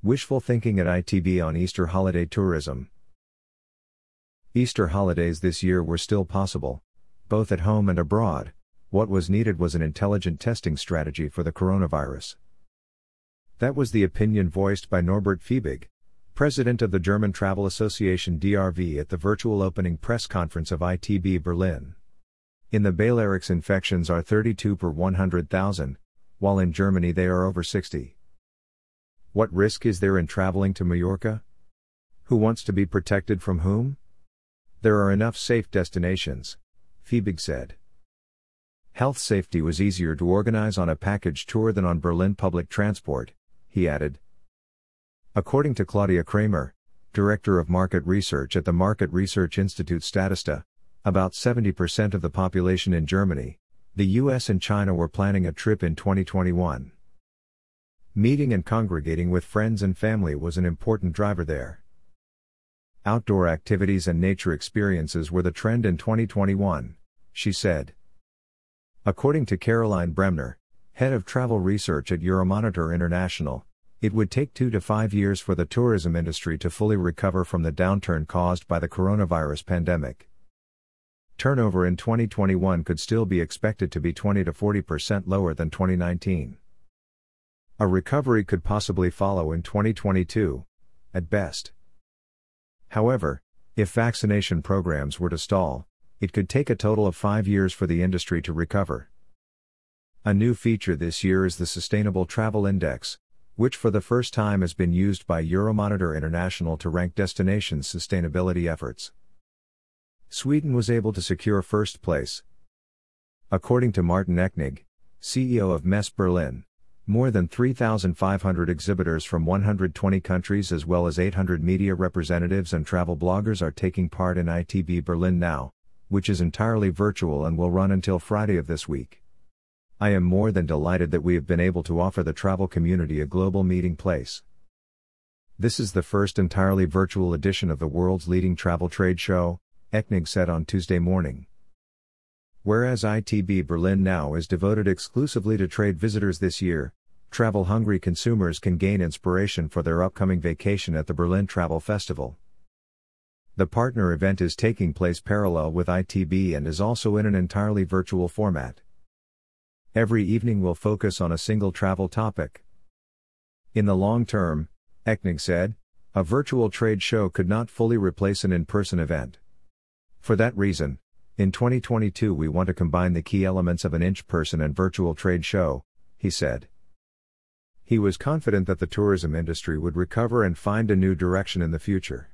Wishful thinking at ITB on Easter holiday tourism. Easter holidays this year were still possible, both at home and abroad. What was needed was an intelligent testing strategy for the coronavirus. That was the opinion voiced by Norbert Fiebig, president of the German Travel Association DRV at the virtual opening press conference of ITB Berlin. In the Balearics infections are 32 per 100,000, while in Germany they are over 60. What risk is there in traveling to Mallorca? Who wants to be protected from whom? There are enough safe destinations, Fiebig said. Health safety was easier to organize on a package tour than on Berlin public transport, he added. According to Claudia Kramer, Director of Market Research at the Market Research Institute Statista, about 70% of the population in Germany, the US and China were planning a trip in 2021. Meeting and congregating with friends and family was an important driver there. Outdoor activities and nature experiences were the trend in 2021, she said. According to Caroline Bremner, head of travel research at Euromonitor International, it would take two to five years for the tourism industry to fully recover from the downturn caused by the coronavirus pandemic. Turnover in 2021 could still be expected to be 20 to 40% lower than 2019. A recovery could possibly follow in 2022, at best. However, if vaccination programs were to stall, it could take a total of five years for the industry to recover. A new feature this year is the Sustainable Travel Index, which for the first time has been used by Euromonitor International to rank destinations' sustainability efforts. Sweden was able to secure first place. According to Martin Ecknig, CEO of Messe Berlin, more than 3,500 exhibitors from 120 countries as well as 800 media representatives and travel bloggers are taking part in ITB Berlin now, which is entirely virtual and will run until Friday of this week. I am more than delighted that we have been able to offer the travel community a global meeting place. This is the first entirely virtual edition of the world's leading travel trade show, Ecknig said on Tuesday morning. Whereas ITB Berlin now is devoted exclusively to trade visitors this year, travel hungry consumers can gain inspiration for their upcoming vacation at the Berlin Travel Festival. The partner event is taking place parallel with ITB and is also in an entirely virtual format. Every evening will focus on a single travel topic. In the long term, Ecknig said, a virtual trade show could not fully replace an in person event. For that reason, in 2022 we want to combine the key elements of an in person and virtual trade show, he said. He was confident that the tourism industry would recover and find a new direction in the future.